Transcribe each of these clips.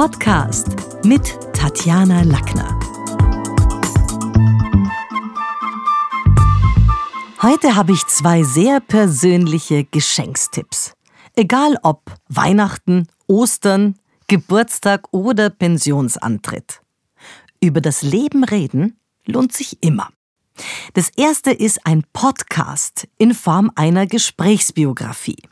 Podcast mit Tatjana Lackner. Heute habe ich zwei sehr persönliche Geschenkstipps. Egal ob Weihnachten, Ostern, Geburtstag oder Pensionsantritt. Über das Leben reden lohnt sich immer. Das erste ist ein Podcast in Form einer Gesprächsbiografie.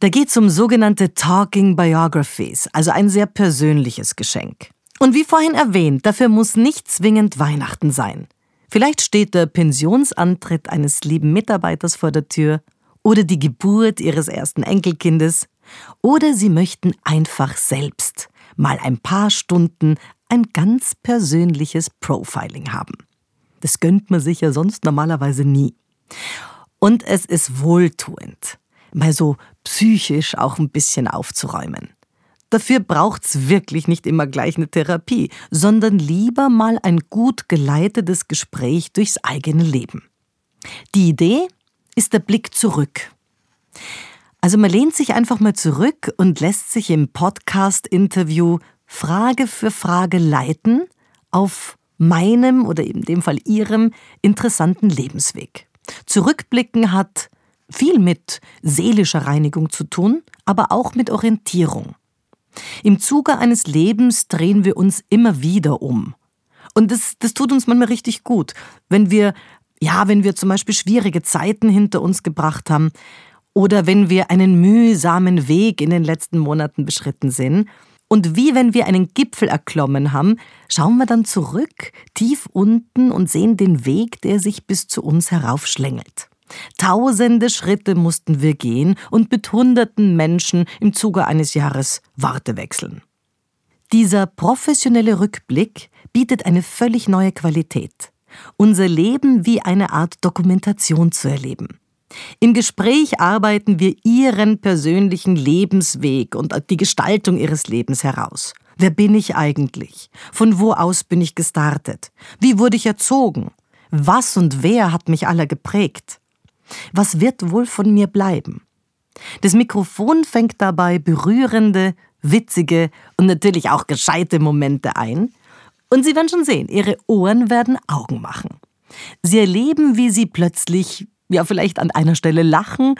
Da geht es um sogenannte Talking Biographies, also ein sehr persönliches Geschenk. Und wie vorhin erwähnt, dafür muss nicht zwingend Weihnachten sein. Vielleicht steht der Pensionsantritt eines lieben Mitarbeiters vor der Tür oder die Geburt ihres ersten Enkelkindes oder Sie möchten einfach selbst mal ein paar Stunden ein ganz persönliches Profiling haben. Das gönnt man sich ja sonst normalerweise nie. Und es ist wohltuend, mal so psychisch auch ein bisschen aufzuräumen. Dafür braucht's wirklich nicht immer gleich eine Therapie, sondern lieber mal ein gut geleitetes Gespräch durchs eigene Leben. Die Idee ist der Blick zurück. Also man lehnt sich einfach mal zurück und lässt sich im Podcast-Interview Frage für Frage leiten auf meinem oder in dem Fall ihrem interessanten Lebensweg. Zurückblicken hat viel mit seelischer Reinigung zu tun, aber auch mit Orientierung. Im Zuge eines Lebens drehen wir uns immer wieder um. Und das, das tut uns manchmal richtig gut, wenn wir, ja, wenn wir zum Beispiel schwierige Zeiten hinter uns gebracht haben oder wenn wir einen mühsamen Weg in den letzten Monaten beschritten sind und wie wenn wir einen Gipfel erklommen haben, schauen wir dann zurück, tief unten und sehen den Weg, der sich bis zu uns heraufschlängelt. Tausende Schritte mussten wir gehen und mit hunderten Menschen im Zuge eines Jahres Warte wechseln. Dieser professionelle Rückblick bietet eine völlig neue Qualität. Unser Leben wie eine Art Dokumentation zu erleben. Im Gespräch arbeiten wir Ihren persönlichen Lebensweg und die Gestaltung Ihres Lebens heraus. Wer bin ich eigentlich? Von wo aus bin ich gestartet? Wie wurde ich erzogen? Was und wer hat mich aller geprägt? Was wird wohl von mir bleiben? Das Mikrofon fängt dabei berührende, witzige und natürlich auch gescheite Momente ein. Und Sie werden schon sehen, Ihre Ohren werden Augen machen. Sie erleben, wie Sie plötzlich ja vielleicht an einer Stelle lachen,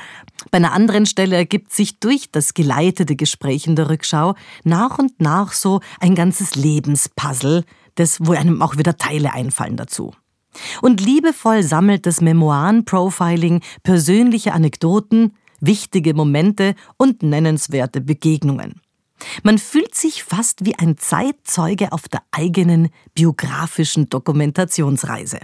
bei einer anderen Stelle ergibt sich durch das geleitete Gespräch in der Rückschau nach und nach so ein ganzes Lebenspuzzle, das, wo einem auch wieder Teile einfallen dazu. Und liebevoll sammelt das Memoiren-Profiling persönliche Anekdoten, wichtige Momente und nennenswerte Begegnungen. Man fühlt sich fast wie ein Zeitzeuge auf der eigenen biografischen Dokumentationsreise.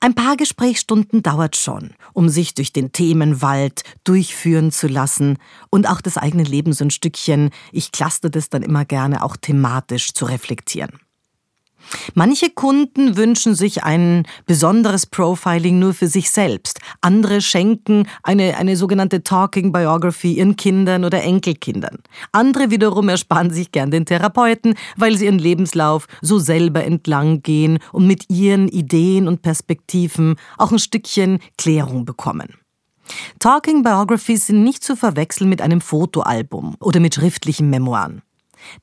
Ein paar Gesprächsstunden dauert schon, um sich durch den Themenwald durchführen zu lassen und auch das eigene Leben so ein Stückchen, ich cluster das dann immer gerne, auch thematisch zu reflektieren. Manche Kunden wünschen sich ein besonderes Profiling nur für sich selbst. Andere schenken eine, eine sogenannte Talking Biography ihren Kindern oder Enkelkindern. Andere wiederum ersparen sich gern den Therapeuten, weil sie ihren Lebenslauf so selber entlang gehen und mit ihren Ideen und Perspektiven auch ein Stückchen Klärung bekommen. Talking Biographies sind nicht zu verwechseln mit einem Fotoalbum oder mit schriftlichen Memoiren.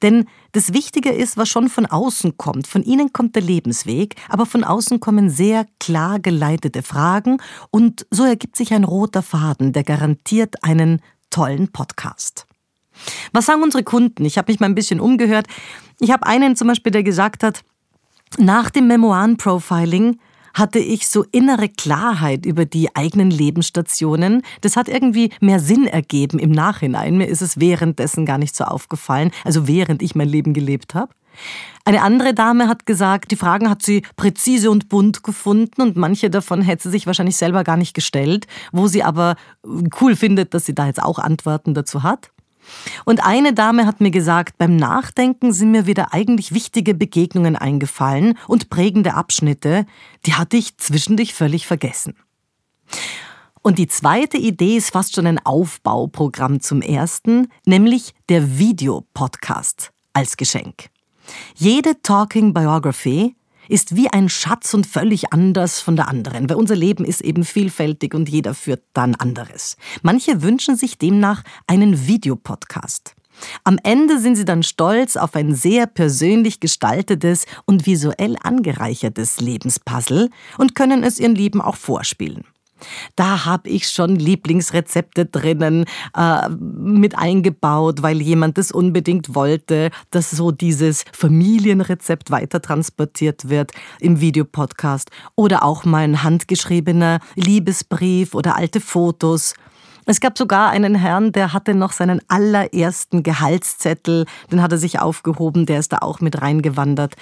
Denn das Wichtige ist, was schon von außen kommt. Von Ihnen kommt der Lebensweg, aber von außen kommen sehr klar geleitete Fragen und so ergibt sich ein roter Faden, der garantiert einen tollen Podcast. Was sagen unsere Kunden? Ich habe mich mal ein bisschen umgehört. Ich habe einen zum Beispiel, der gesagt hat, nach dem Memoiren-Profiling hatte ich so innere Klarheit über die eigenen Lebensstationen. Das hat irgendwie mehr Sinn ergeben im Nachhinein. Mir ist es währenddessen gar nicht so aufgefallen, also während ich mein Leben gelebt habe. Eine andere Dame hat gesagt, die Fragen hat sie präzise und bunt gefunden und manche davon hätte sie sich wahrscheinlich selber gar nicht gestellt, wo sie aber cool findet, dass sie da jetzt auch Antworten dazu hat. Und eine Dame hat mir gesagt, beim Nachdenken sind mir wieder eigentlich wichtige Begegnungen eingefallen und prägende Abschnitte, die hatte ich zwischendurch völlig vergessen. Und die zweite Idee ist fast schon ein Aufbauprogramm zum ersten, nämlich der Videopodcast als Geschenk. Jede Talking Biography ist wie ein Schatz und völlig anders von der anderen, weil unser Leben ist eben vielfältig und jeder führt dann anderes. Manche wünschen sich demnach einen Videopodcast. Am Ende sind sie dann stolz auf ein sehr persönlich gestaltetes und visuell angereichertes Lebenspuzzle und können es ihren Lieben auch vorspielen. Da habe ich schon Lieblingsrezepte drinnen äh, mit eingebaut, weil jemand das unbedingt wollte, dass so dieses Familienrezept weiter transportiert wird im Videopodcast oder auch mal ein handgeschriebener Liebesbrief oder alte Fotos. Es gab sogar einen Herrn, der hatte noch seinen allerersten Gehaltszettel, den hat er sich aufgehoben, der ist da auch mit reingewandert.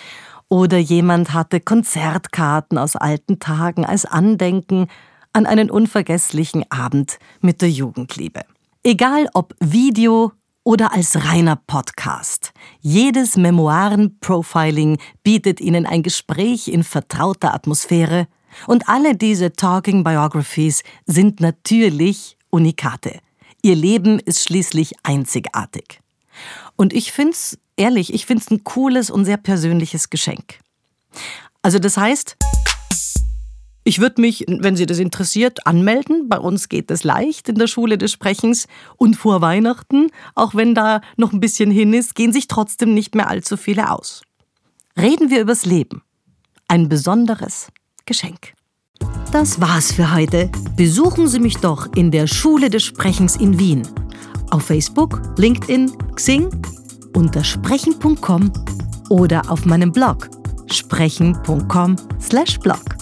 Oder jemand hatte Konzertkarten aus alten Tagen als Andenken an einen unvergesslichen Abend mit der Jugendliebe. Egal ob Video oder als reiner Podcast. Jedes Memoiren-Profiling bietet Ihnen ein Gespräch in vertrauter Atmosphäre und alle diese Talking Biographies sind natürlich Unikate. Ihr Leben ist schließlich einzigartig. Und ich finde es, ehrlich, ich finde es ein cooles und sehr persönliches Geschenk. Also das heißt, ich würde mich, wenn Sie das interessiert, anmelden. Bei uns geht es leicht in der Schule des Sprechens. Und vor Weihnachten, auch wenn da noch ein bisschen hin ist, gehen sich trotzdem nicht mehr allzu viele aus. Reden wir übers Leben. Ein besonderes Geschenk. Das war's für heute. Besuchen Sie mich doch in der Schule des Sprechens in Wien. Auf Facebook, LinkedIn, Xing, unter sprechen.com oder auf meinem Blog sprechen.com/blog.